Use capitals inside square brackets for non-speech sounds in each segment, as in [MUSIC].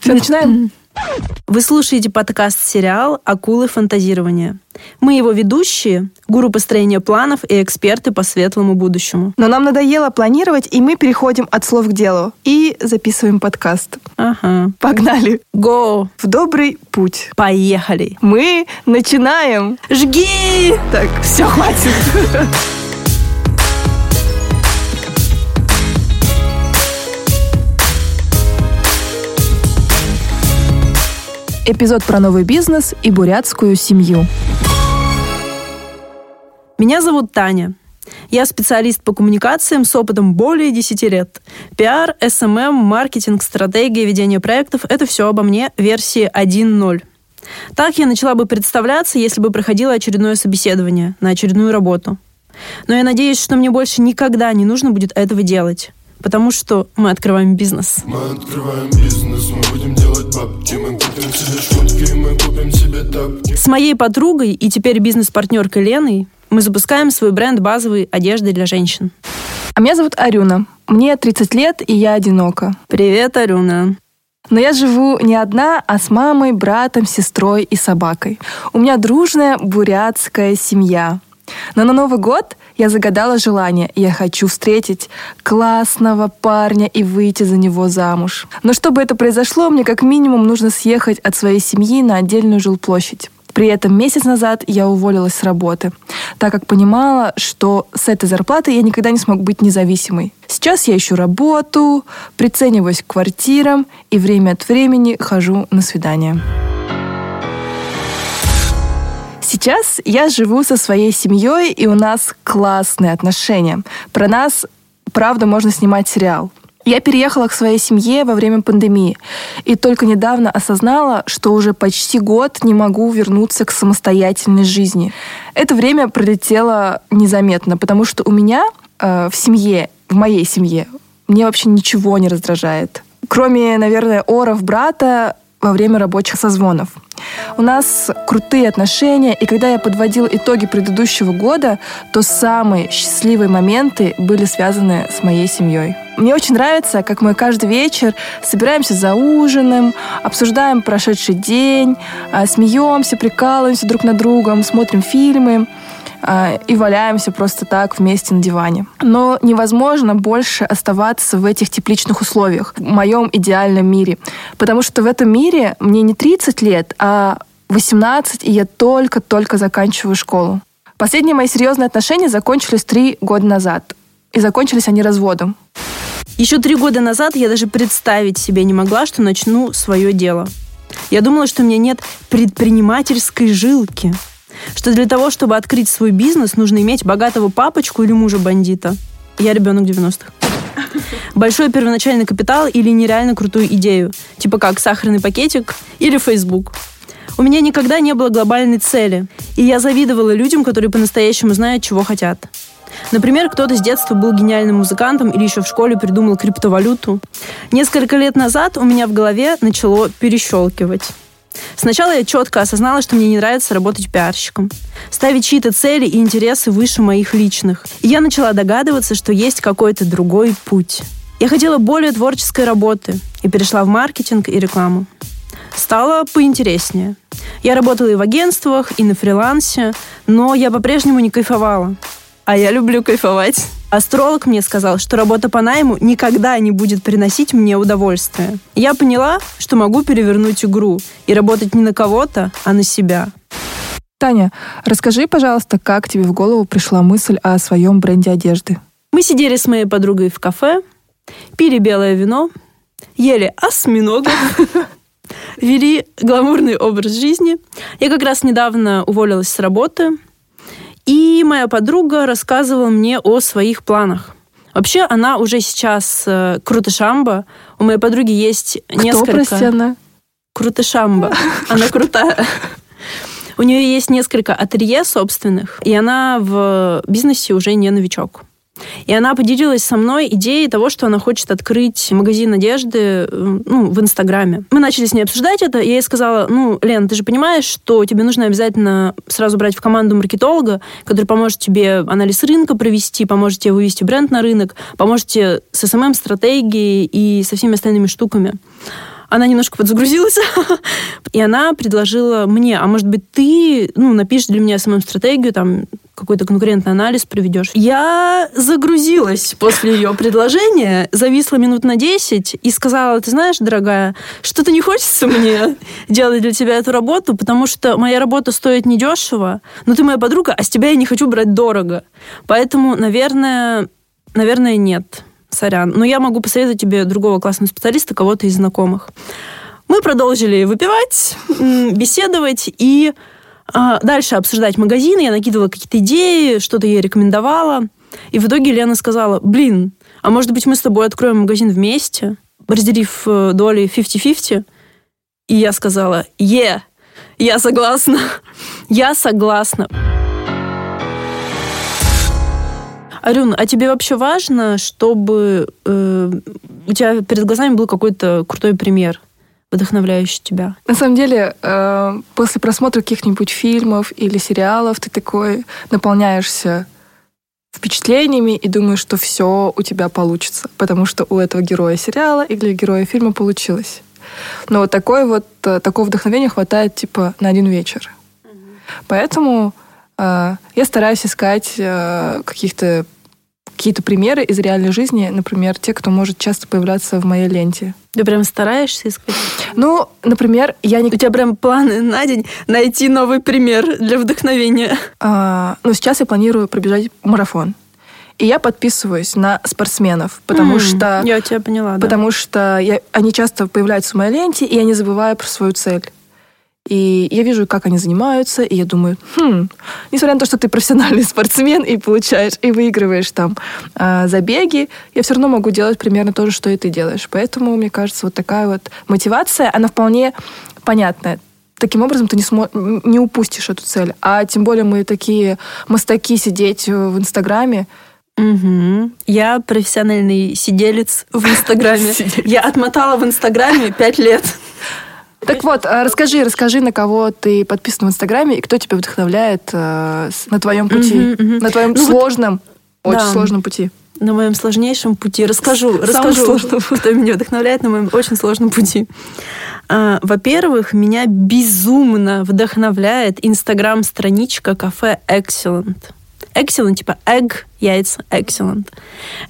Все, начинаем? Вы слушаете подкаст-сериал «Акулы фантазирования». Мы его ведущие, гуру построения планов и эксперты по светлому будущему. Но нам надоело планировать, и мы переходим от слов к делу и записываем подкаст. Ага. Погнали! Го! В добрый путь! Поехали! Мы начинаем! Жги! Так, все, хватит! Эпизод про новый бизнес и бурятскую семью. Меня зовут Таня. Я специалист по коммуникациям с опытом более 10 лет. Пиар, SMM, маркетинг, стратегия, ведение проектов – это все обо мне версии 1.0. Так я начала бы представляться, если бы проходила очередное собеседование на очередную работу. Но я надеюсь, что мне больше никогда не нужно будет этого делать потому что мы открываем бизнес. Мы открываем бизнес, мы будем делать бабки, мы себе шмотки, мы купим себе тапки. С моей подругой и теперь бизнес-партнеркой Леной мы запускаем свой бренд базовой одежды для женщин. А меня зовут Арюна. Мне 30 лет, и я одинока. Привет, Арюна. Но я живу не одна, а с мамой, братом, сестрой и собакой. У меня дружная бурятская семья. Но на Новый год я загадала желание. Я хочу встретить классного парня и выйти за него замуж. Но чтобы это произошло, мне как минимум нужно съехать от своей семьи на отдельную жилплощадь. При этом месяц назад я уволилась с работы, так как понимала, что с этой зарплаты я никогда не смогу быть независимой. Сейчас я ищу работу, прицениваюсь к квартирам и время от времени хожу на свидания. Сейчас я живу со своей семьей, и у нас классные отношения. Про нас, правда, можно снимать сериал. Я переехала к своей семье во время пандемии и только недавно осознала, что уже почти год не могу вернуться к самостоятельной жизни. Это время пролетело незаметно, потому что у меня э, в семье, в моей семье, мне вообще ничего не раздражает. Кроме, наверное, оров брата, во время рабочих созвонов. У нас крутые отношения, и когда я подводил итоги предыдущего года, то самые счастливые моменты были связаны с моей семьей. Мне очень нравится, как мы каждый вечер собираемся за ужином, обсуждаем прошедший день, а, смеемся, прикалываемся друг над другом, смотрим фильмы. А, и валяемся просто так вместе на диване. Но невозможно больше оставаться в этих тепличных условиях, в моем идеальном мире. Потому что в этом мире мне не 30 лет, а 18, и я только-только заканчиваю школу. Последние мои серьезные отношения закончились три года назад. И закончились они разводом. Еще три года назад я даже представить себе не могла, что начну свое дело. Я думала, что у меня нет предпринимательской жилки что для того, чтобы открыть свой бизнес, нужно иметь богатого папочку или мужа-бандита. Я ребенок 90-х. Большой первоначальный капитал или нереально крутую идею, типа как сахарный пакетик или Facebook. У меня никогда не было глобальной цели, и я завидовала людям, которые по-настоящему знают, чего хотят. Например, кто-то с детства был гениальным музыкантом или еще в школе придумал криптовалюту. Несколько лет назад у меня в голове начало перещелкивать. Сначала я четко осознала, что мне не нравится работать пиарщиком. Ставить чьи-то цели и интересы выше моих личных. И я начала догадываться, что есть какой-то другой путь. Я хотела более творческой работы и перешла в маркетинг и рекламу. Стало поинтереснее. Я работала и в агентствах, и на фрилансе, но я по-прежнему не кайфовала. А я люблю кайфовать. Астролог мне сказал, что работа по найму никогда не будет приносить мне удовольствие. Я поняла, что могу перевернуть игру и работать не на кого-то, а на себя. Таня, расскажи, пожалуйста, как тебе в голову пришла мысль о своем бренде одежды? Мы сидели с моей подругой в кафе, пили белое вино, ели осьминогов, [LAUGHS] вели гламурный образ жизни. Я как раз недавно уволилась с работы, и моя подруга рассказывала мне о своих планах. Вообще, она уже сейчас э, крутышамба. У моей подруги есть Кто, несколько... прости, она? Крутышамба. [LAUGHS] Она крутая. У нее есть несколько ателье собственных, и она в бизнесе уже не новичок. И она поделилась со мной идеей того, что она хочет открыть магазин одежды э, ну, в Инстаграме. Мы начали с ней обсуждать это, и я ей сказала, ну, Лен, ты же понимаешь, что тебе нужно обязательно сразу брать в команду маркетолога, который поможет тебе анализ рынка провести, поможет тебе вывести бренд на рынок, поможет тебе с SMM-стратегией и со всеми остальными штуками она немножко подзагрузилась, [LAUGHS] и она предложила мне, а может быть, ты ну, напишешь для меня SMM-стратегию, там, какой-то конкурентный анализ проведешь. Я загрузилась после ее предложения, зависла минут на 10 и сказала, ты знаешь, дорогая, что-то не хочется мне делать для тебя эту работу, потому что моя работа стоит недешево, но ты моя подруга, а с тебя я не хочу брать дорого. Поэтому, наверное, наверное, нет сорян. Но я могу посоветовать тебе другого классного специалиста, кого-то из знакомых. Мы продолжили выпивать, беседовать и а, дальше обсуждать магазины. Я накидывала какие-то идеи, что-то ей рекомендовала. И в итоге Лена сказала, блин, а может быть мы с тобой откроем магазин вместе, разделив э, доли 50-50? И я сказала, е, я согласна, [LAUGHS] я согласна. Арюн, а тебе вообще важно, чтобы э, у тебя перед глазами был какой-то крутой пример, вдохновляющий тебя? На самом деле, э, после просмотра каких-нибудь фильмов или сериалов ты такой наполняешься впечатлениями и думаешь, что все у тебя получится, потому что у этого героя сериала или героя фильма получилось. Но вот такой вот э, такого вдохновения хватает типа на один вечер. Поэтому э, я стараюсь искать э, каких-то какие-то примеры из реальной жизни, например, те, кто может часто появляться в моей ленте. Ты прям стараешься искать? Ну, например, я не... У тебя прям планы на день найти новый пример для вдохновения? А, ну, сейчас я планирую пробежать марафон. И я подписываюсь на спортсменов, потому mm, что... Я тебя поняла, Потому да. что я, они часто появляются в моей ленте, и я не забываю про свою цель. И я вижу, как они занимаются, и я думаю, хм, несмотря на то, что ты профессиональный [LAUGHS] спортсмен и получаешь, и выигрываешь там э, забеги, я все равно могу делать примерно то же, что и ты делаешь. Поэтому, мне кажется, вот такая вот мотивация, она вполне понятная. Таким образом, ты не, смо- не упустишь эту цель. А тем более мы такие мастаки сидеть в Инстаграме, Угу. Я профессиональный сиделец в Инстаграме. [LAUGHS] Я отмотала в Инстаграме пять лет. Так вот, а расскажи, расскажи, на кого ты подписан в Инстаграме и кто тебя вдохновляет э, на твоем пути, mm-hmm, mm-hmm. на твоем ну, сложном, вот, очень да. сложном пути. На моем сложнейшем пути. Расскажу, Самым расскажу, сложным. [LAUGHS] кто меня вдохновляет на моем очень сложном пути. А, во-первых, меня безумно вдохновляет инстаграм-страничка кафе Excellent. Excellent, типа egg, яйца, excellent.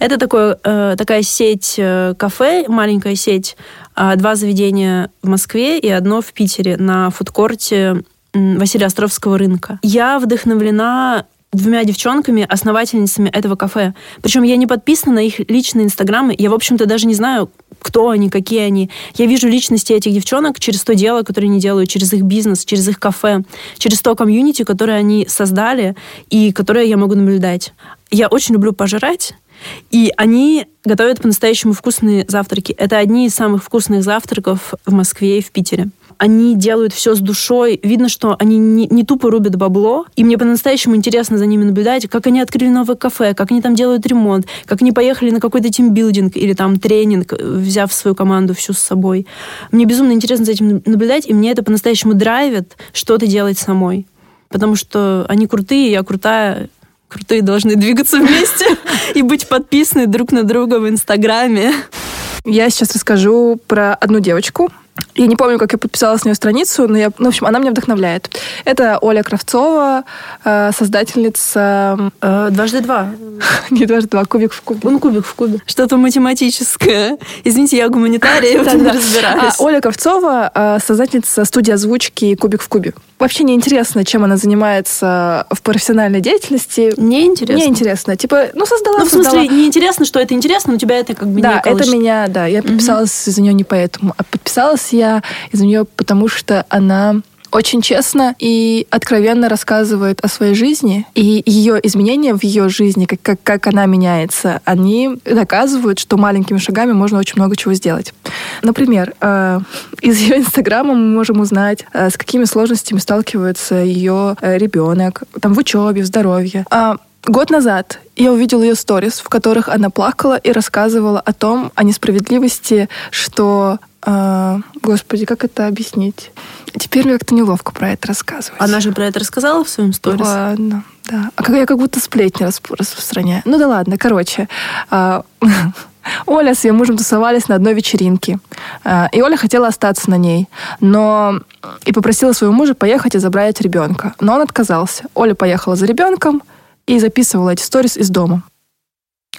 Это такое, э, такая сеть э, кафе, маленькая сеть, два заведения в Москве и одно в Питере на фудкорте Василия Островского рынка. Я вдохновлена двумя девчонками, основательницами этого кафе. Причем я не подписана на их личные инстаграмы. Я, в общем-то, даже не знаю, кто они, какие они. Я вижу личности этих девчонок через то дело, которое они делают, через их бизнес, через их кафе, через то комьюнити, которое они создали и которое я могу наблюдать. Я очень люблю пожрать, и они готовят по-настоящему вкусные завтраки. Это одни из самых вкусных завтраков в Москве и в Питере они делают все с душой. Видно, что они не, не тупо рубят бабло. И мне по-настоящему интересно за ними наблюдать, как они открыли новое кафе, как они там делают ремонт, как они поехали на какой-то тимбилдинг или там тренинг, взяв свою команду всю с собой. Мне безумно интересно за этим наблюдать, и мне это по-настоящему драйвит что-то делать самой. Потому что они крутые, я крутая, крутые должны двигаться вместе [LAUGHS] и быть подписаны друг на друга в Инстаграме. Я сейчас расскажу про одну девочку, я не помню, как я подписалась на ее страницу, но я, ну, в общем, она меня вдохновляет. Это Оля Кравцова, э, создательница... Э, дважды два. [LAUGHS] Не дважды два, кубик в кубе. Ну, кубик в кубе. Что-то математическое. Извините, я гуманитарий, я в этом не разбираюсь. А, Оля Кравцова, э, создательница студии озвучки «Кубик в кубе». Вообще не интересно, чем она занимается в профессиональной деятельности. Не интересно. Не интересно. Типа, ну, создала, Ну, в смысле, не интересно, что это интересно, но тебя это как бы да, не это меня, да. Я подписалась из-за нее не поэтому. А подписалась я из-за нее, потому что она очень честно и откровенно рассказывает о своей жизни. И ее изменения в ее жизни, как, как, как она меняется, они доказывают, что маленькими шагами можно очень много чего сделать. Например, э, из ее инстаграма мы можем узнать, э, с какими сложностями сталкивается ее э, ребенок там, в учебе, в здоровье. А Год назад я увидела ее сторис, в которых она плакала и рассказывала о том, о несправедливости, что... Э, господи, как это объяснить? Теперь мне как-то неловко про это рассказывать. Она же про это рассказала в своем сторис? Ладно, да. А я как будто сплетни распространяю. Ну да ладно, короче. Э, [LAUGHS] Оля с ее мужем тусовались на одной вечеринке. Э, и Оля хотела остаться на ней. Но и попросила своего мужа поехать и забрать ребенка. Но он отказался. Оля поехала за ребенком, и записывала эти сторис из дома.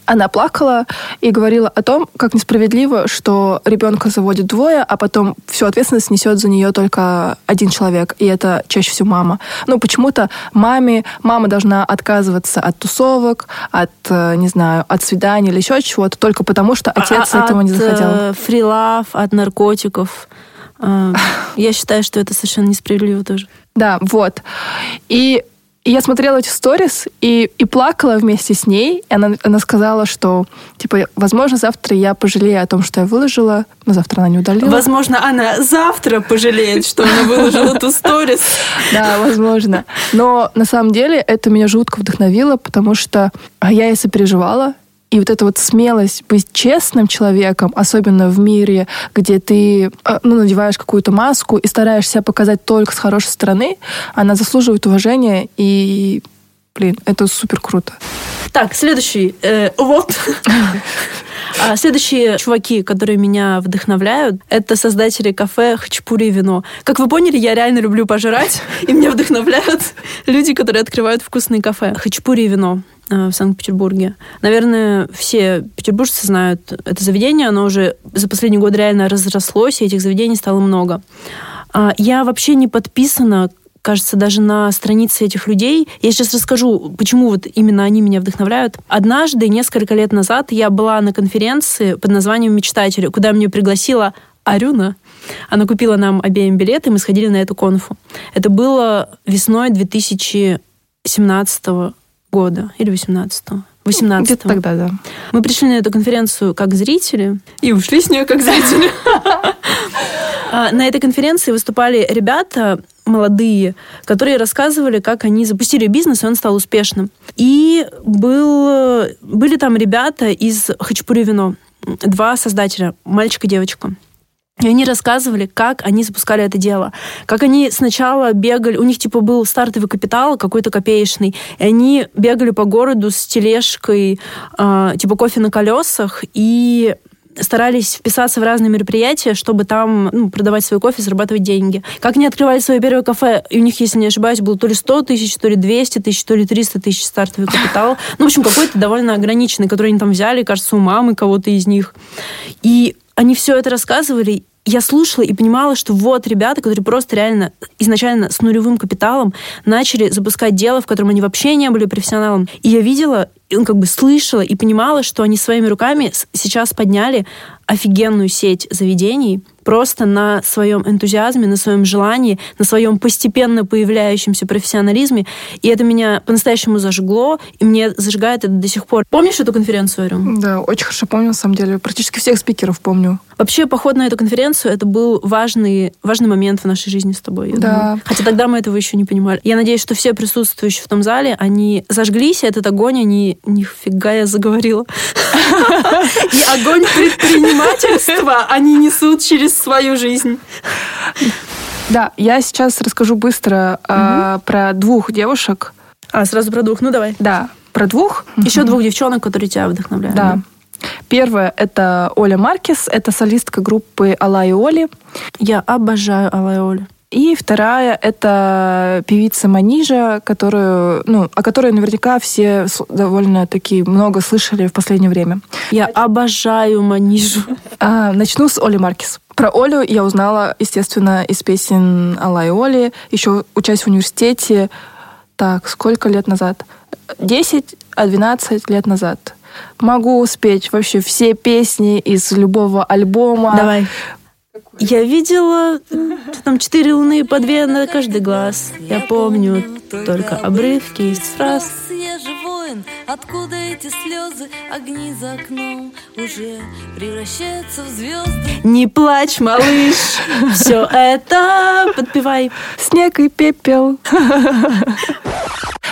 Она плакала и говорила о том, как несправедливо, что ребенка заводит двое, а потом всю ответственность несет за нее только один человек, и это чаще всего мама. Ну, почему-то маме, мама должна отказываться от тусовок, от, э, не знаю, от свиданий или еще чего-то, только потому что а, отец а, этого от, не захотел. Э, фрилав, от наркотиков. Э, [LAUGHS] я считаю, что это совершенно несправедливо тоже. Да, вот. И и я смотрела эти сторис и, и плакала вместе с ней. И она, она сказала, что, типа, возможно, завтра я пожалею о том, что я выложила, но завтра она не удалила. Возможно, она завтра пожалеет, что она выложила эту сторис. [LAUGHS] Да, возможно. Но на самом деле это меня жутко вдохновило, потому что я и сопереживала, и вот эта вот смелость быть честным человеком, особенно в мире, где ты э, ну, надеваешь какую-то маску и стараешься показать только с хорошей стороны, она заслуживает уважения и, блин, это супер круто. Так, следующий. Э, вот. [LAUGHS] А следующие чуваки, которые меня вдохновляют, это создатели кафе «Хачапури и вино». Как вы поняли, я реально люблю пожрать, и меня вдохновляют [LAUGHS] люди, которые открывают вкусные кафе. «Хачапури и вино» в Санкт-Петербурге. Наверное, все петербуржцы знают это заведение, оно уже за последний год реально разрослось, и этих заведений стало много. А, я вообще не подписана кажется, даже на странице этих людей. Я сейчас расскажу, почему вот именно они меня вдохновляют. Однажды, несколько лет назад, я была на конференции под названием «Мечтатели», куда меня пригласила Арюна. Она купила нам обеим билеты, и мы сходили на эту конфу. Это было весной 2017 года или 18-го. 18 Где-то тогда, да. Мы пришли на эту конференцию как зрители и ушли с нее как зрители. А, на этой конференции выступали ребята молодые, которые рассказывали, как они запустили бизнес, и он стал успешным. И был, были там ребята из Хачапури Вино, два создателя, мальчик и девочка. И они рассказывали, как они запускали это дело. Как они сначала бегали, у них типа был стартовый капитал какой-то копеечный, и они бегали по городу с тележкой э, типа кофе на колесах и старались вписаться в разные мероприятия, чтобы там ну, продавать свой кофе, зарабатывать деньги. Как они открывали свое первое кафе, и у них, если не ошибаюсь, было то ли 100 тысяч, то ли 200 тысяч, то ли 300 тысяч стартовый капитал. Ну, в общем, какой-то довольно ограниченный, который они там взяли, кажется, у мамы кого-то из них. И они все это рассказывали, я слушала и понимала, что вот ребята, которые просто реально изначально с нулевым капиталом начали запускать дело, в котором они вообще не были профессионалом. И я видела, и как бы слышала и понимала, что они своими руками сейчас подняли офигенную сеть заведений, просто на своем энтузиазме, на своем желании, на своем постепенно появляющемся профессионализме. И это меня по-настоящему зажгло, и мне зажигает это до сих пор. Помнишь эту конференцию, Арю? Да, очень хорошо помню, на самом деле. Практически всех спикеров помню. Вообще, поход на эту конференцию, это был важный, важный момент в нашей жизни с тобой. да. Думаю. Хотя тогда мы этого еще не понимали. Я надеюсь, что все присутствующие в том зале, они зажглись, и этот огонь, они... Нифига я заговорила. [LAUGHS] И огонь предпринимательства они несут через свою жизнь. Да, я сейчас расскажу быстро э, про двух девушек. А, сразу про двух. Ну, давай. Да, про двух. Еще двух девчонок, которые тебя вдохновляют. Да. Первая — это Оля Маркес, это солистка группы Алла и Оли. Я обожаю Алла и Оли. И вторая — это певица Манижа, которую, ну, о которой наверняка все довольно-таки много слышали в последнее время. Я обожаю Манижу. [LAUGHS] А, начну с Оли Маркис. Про Олю я узнала, естественно, из песен Алла и Оли, еще учась в университете. Так, сколько лет назад? 10, а 12 лет назад. Могу спеть вообще все песни из любого альбома. Давай. Я видела там четыре луны по две на каждый глаз. Я помню только обрывки из фраз. Откуда эти слезы, огни за окном уже превращаются в звезды? Не плачь, малыш, все это подпевай. Снег и пепел.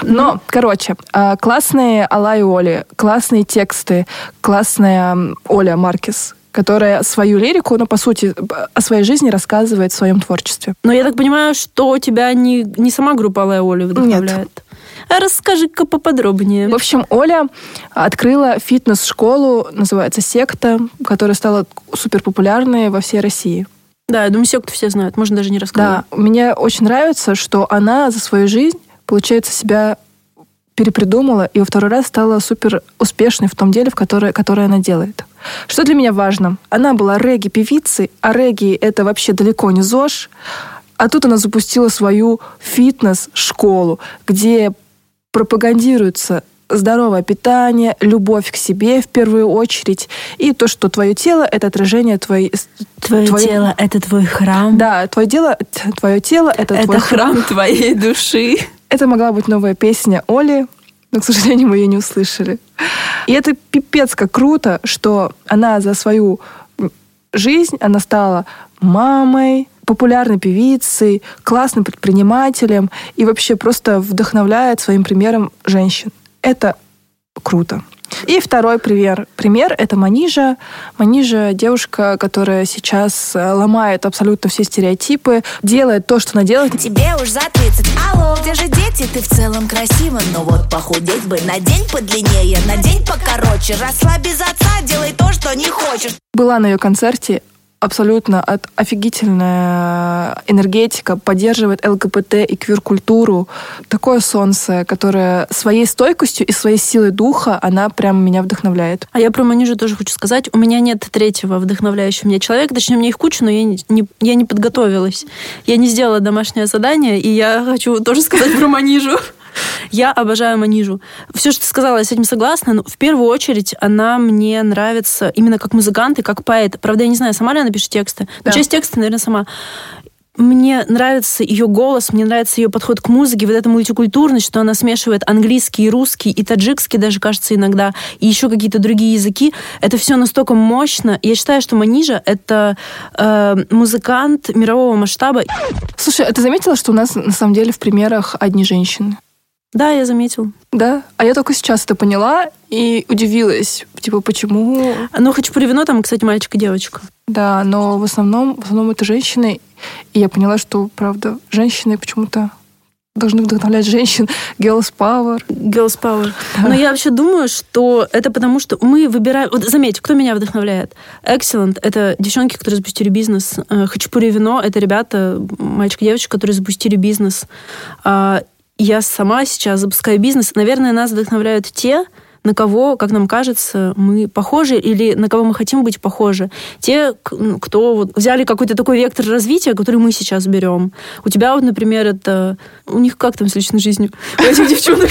Но, короче, а, классные Алла и Оли, классные тексты, классная Оля Маркес, которая свою лирику, ну, по сути, о своей жизни рассказывает в своем творчестве. Но я так понимаю, что тебя не, не сама группа Алла и Оли вдохновляет? Нет. А расскажи-ка поподробнее. В общем, Оля открыла фитнес-школу, называется «Секта», которая стала супер популярной во всей России. Да, я думаю, секту все знают, можно даже не рассказывать. Да, мне очень нравится, что она за свою жизнь, получается, себя перепридумала и во второй раз стала супер успешной в том деле, в которое, которое она делает. Что для меня важно? Она была регги-певицей, а регги — это вообще далеко не ЗОЖ. А тут она запустила свою фитнес-школу, где пропагандируется здоровое питание, любовь к себе в первую очередь, и то, что твое тело — это отражение твоей... Твое твоей... тело — это твой храм. Да, твое, дело, твое тело — это, это твой храм твоей души. Это могла быть новая песня Оли, но, к сожалению, мы ее не услышали. И это пипец как круто, что она за свою жизнь, она стала мамой, популярной певицей, классным предпринимателем и вообще просто вдохновляет своим примером женщин. Это круто. И второй пример. Пример — это Манижа. Манижа — девушка, которая сейчас э, ломает абсолютно все стереотипы, делает то, что она делает. Тебе уж за 30, алло, где же дети? Ты в целом красива, но вот похудеть бы на день подлиннее, на день покороче. Росла без отца, делай то, что не хочешь. Была на ее концерте, абсолютно офигительная энергетика, поддерживает ЛГБТ и квир-культуру. Такое солнце, которое своей стойкостью и своей силой духа, она прям меня вдохновляет. А я про Манижу тоже хочу сказать. У меня нет третьего вдохновляющего меня человека. Точнее, у меня их куча, но я не, не, я не подготовилась. Я не сделала домашнее задание, и я хочу тоже сказать про Манижу. Я обожаю Манижу. Все, что ты сказала, я с этим согласна, но в первую очередь она мне нравится именно как музыкант и как поэт. Правда, я не знаю, сама ли она пишет тексты, но да. часть текста, наверное, сама. Мне нравится ее голос, мне нравится ее подход к музыке, вот эта мультикультурность, что она смешивает английский русский, и таджикский даже, кажется, иногда, и еще какие-то другие языки. Это все настолько мощно. Я считаю, что Манижа — это э, музыкант мирового масштаба. Слушай, а ты заметила, что у нас на самом деле в примерах одни женщины? Да, я заметил. Да? А я только сейчас это поняла и удивилась. Типа, почему... Ну, «Хочу про вино» там, кстати, мальчик и девочка. Да, но в основном, в основном это женщины. И я поняла, что, правда, женщины почему-то должны вдохновлять женщин. Girls Power. Girls Power. Да. Но я вообще думаю, что это потому, что мы выбираем... Вот заметь, кто меня вдохновляет? Excellent — это девчонки, которые запустили бизнес. Э, Хачапури вино — это ребята, мальчик и девочка, которые запустили бизнес. Я сама сейчас запускаю бизнес. Наверное, нас вдохновляют те, на кого, как нам кажется, мы похожи или на кого мы хотим быть похожи. Те, кто вот взяли какой-то такой вектор развития, который мы сейчас берем. У тебя вот, например, это... У них как там с личной жизнью? [LAUGHS] У этих девчонок.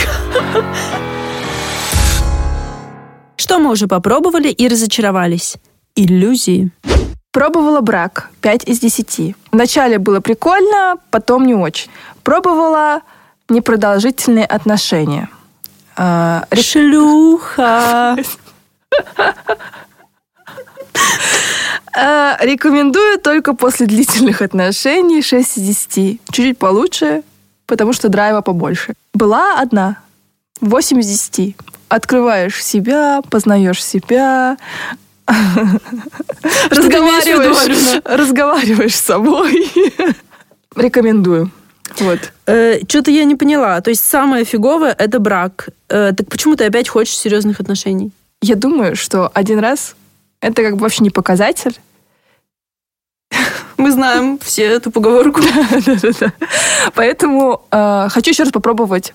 Что мы уже попробовали и разочаровались? Иллюзии. Пробовала брак 5 из 10. Вначале было прикольно, потом не очень. Пробовала непродолжительные отношения. А, Шлюха! [LAUGHS] А, рекомендую только после длительных отношений 6 из 10. Чуть-чуть получше, потому что драйва побольше. Была одна. 8 из 10. Открываешь себя, познаешь себя, разговариваешь, разговариваешь с собой. [LAUGHS] Рекомендую. Вот. Э, Что-то я не поняла. То есть самое фиговое — это брак. Э, так почему ты опять хочешь серьезных отношений? Я думаю, что один раз — это как бы вообще не показатель. Мы знаем все эту поговорку. [LAUGHS] Поэтому э, хочу еще раз попробовать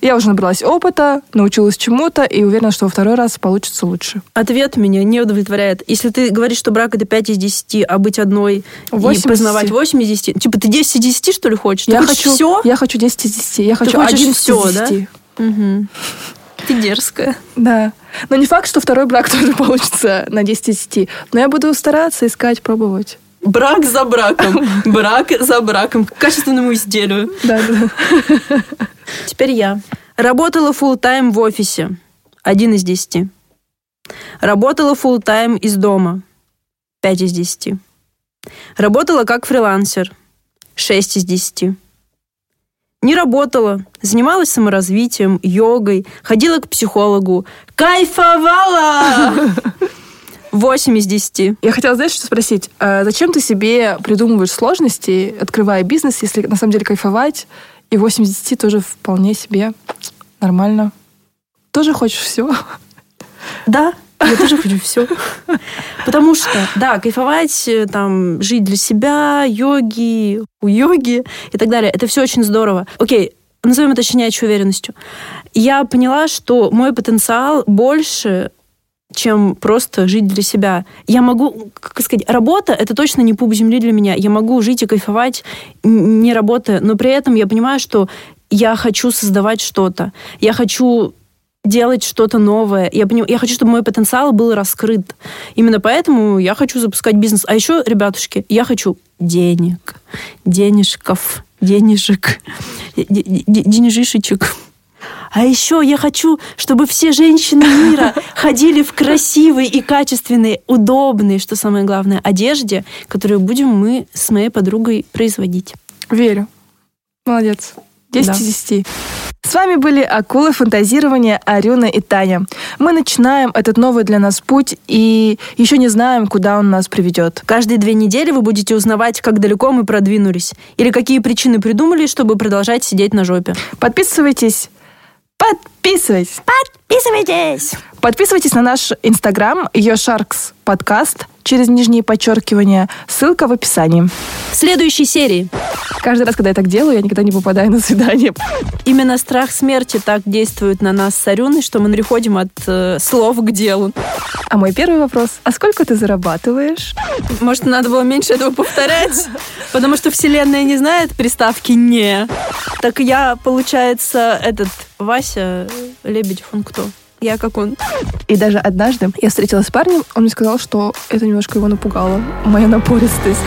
я уже набралась опыта, научилась чему-то и уверена, что во второй раз получится лучше. Ответ меня не удовлетворяет. Если ты говоришь, что брак это 5 из 10, а быть одной 8 и познавать 8 из 10, типа ты 10 из 10 что ли хочешь? Я ты хочу все? Я хочу 10 из 10. Я хочу ты 11 все, из 10. Да? Угу. Ты дерзкая. Да. Но не факт, что второй брак [LAUGHS] тоже получится на 10 из 10. Но я буду стараться, искать, пробовать. Брак за браком. Брак за браком. К качественному изделию. Да, да. Теперь я. Работала full тайм в офисе. Один из десяти. Работала full тайм из дома. Пять из десяти. Работала как фрилансер. Шесть из десяти. не работала, занималась саморазвитием, йогой, ходила к психологу, кайфовала! [LAUGHS] 8 из 10. Я хотела, знаешь, что спросить? А зачем ты себе придумываешь сложности, открывая бизнес, если на самом деле кайфовать, и 8 из 10 тоже вполне себе нормально? Тоже хочешь все? Да, я [LAUGHS] тоже хочу все. Потому что, да, кайфовать, э, там, жить для себя, йоги, у йоги и так далее, это все очень здорово. Окей, назовем это щенячьей уверенностью. Я поняла, что мой потенциал больше чем просто жить для себя. Я могу, как сказать, работа — это точно не пуп земли для меня. Я могу жить и кайфовать, не работая, но при этом я понимаю, что я хочу создавать что-то. Я хочу делать что-то новое. Я, поним... я хочу, чтобы мой потенциал был раскрыт. Именно поэтому я хочу запускать бизнес. А еще, ребятушки, я хочу денег, денежков, денежек, денежишечек. А еще я хочу, чтобы все женщины мира [LAUGHS] ходили в красивой и качественной, удобной, что самое главное, одежде, которую будем мы с моей подругой производить. Верю. Молодец. 10 Да. из 10. С вами были акулы фантазирования Арюна и Таня. Мы начинаем этот новый для нас путь и еще не знаем, куда он нас приведет. Каждые две недели вы будете узнавать, как далеко мы продвинулись, или какие причины придумали, чтобы продолжать сидеть на жопе. Подписывайтесь. Подписывайтесь. Подписывайтесь! Подписывайтесь на наш инстаграм Yosharks подкаст через нижние подчеркивания. Ссылка в описании. В следующей серии Каждый раз, когда я так делаю, я никогда не попадаю на свидание. именно страх смерти так действует на нас с Арюной, что мы переходим от э, слов к делу. А мой первый вопрос. А сколько ты зарабатываешь? Может, надо было меньше этого повторять? Потому что Вселенная не знает приставки «не». Так я, получается, этот Вася Лебедев, он кто? Я как он. И даже однажды я встретилась с парнем, он мне сказал, что это немножко его напугало. Моя напористость.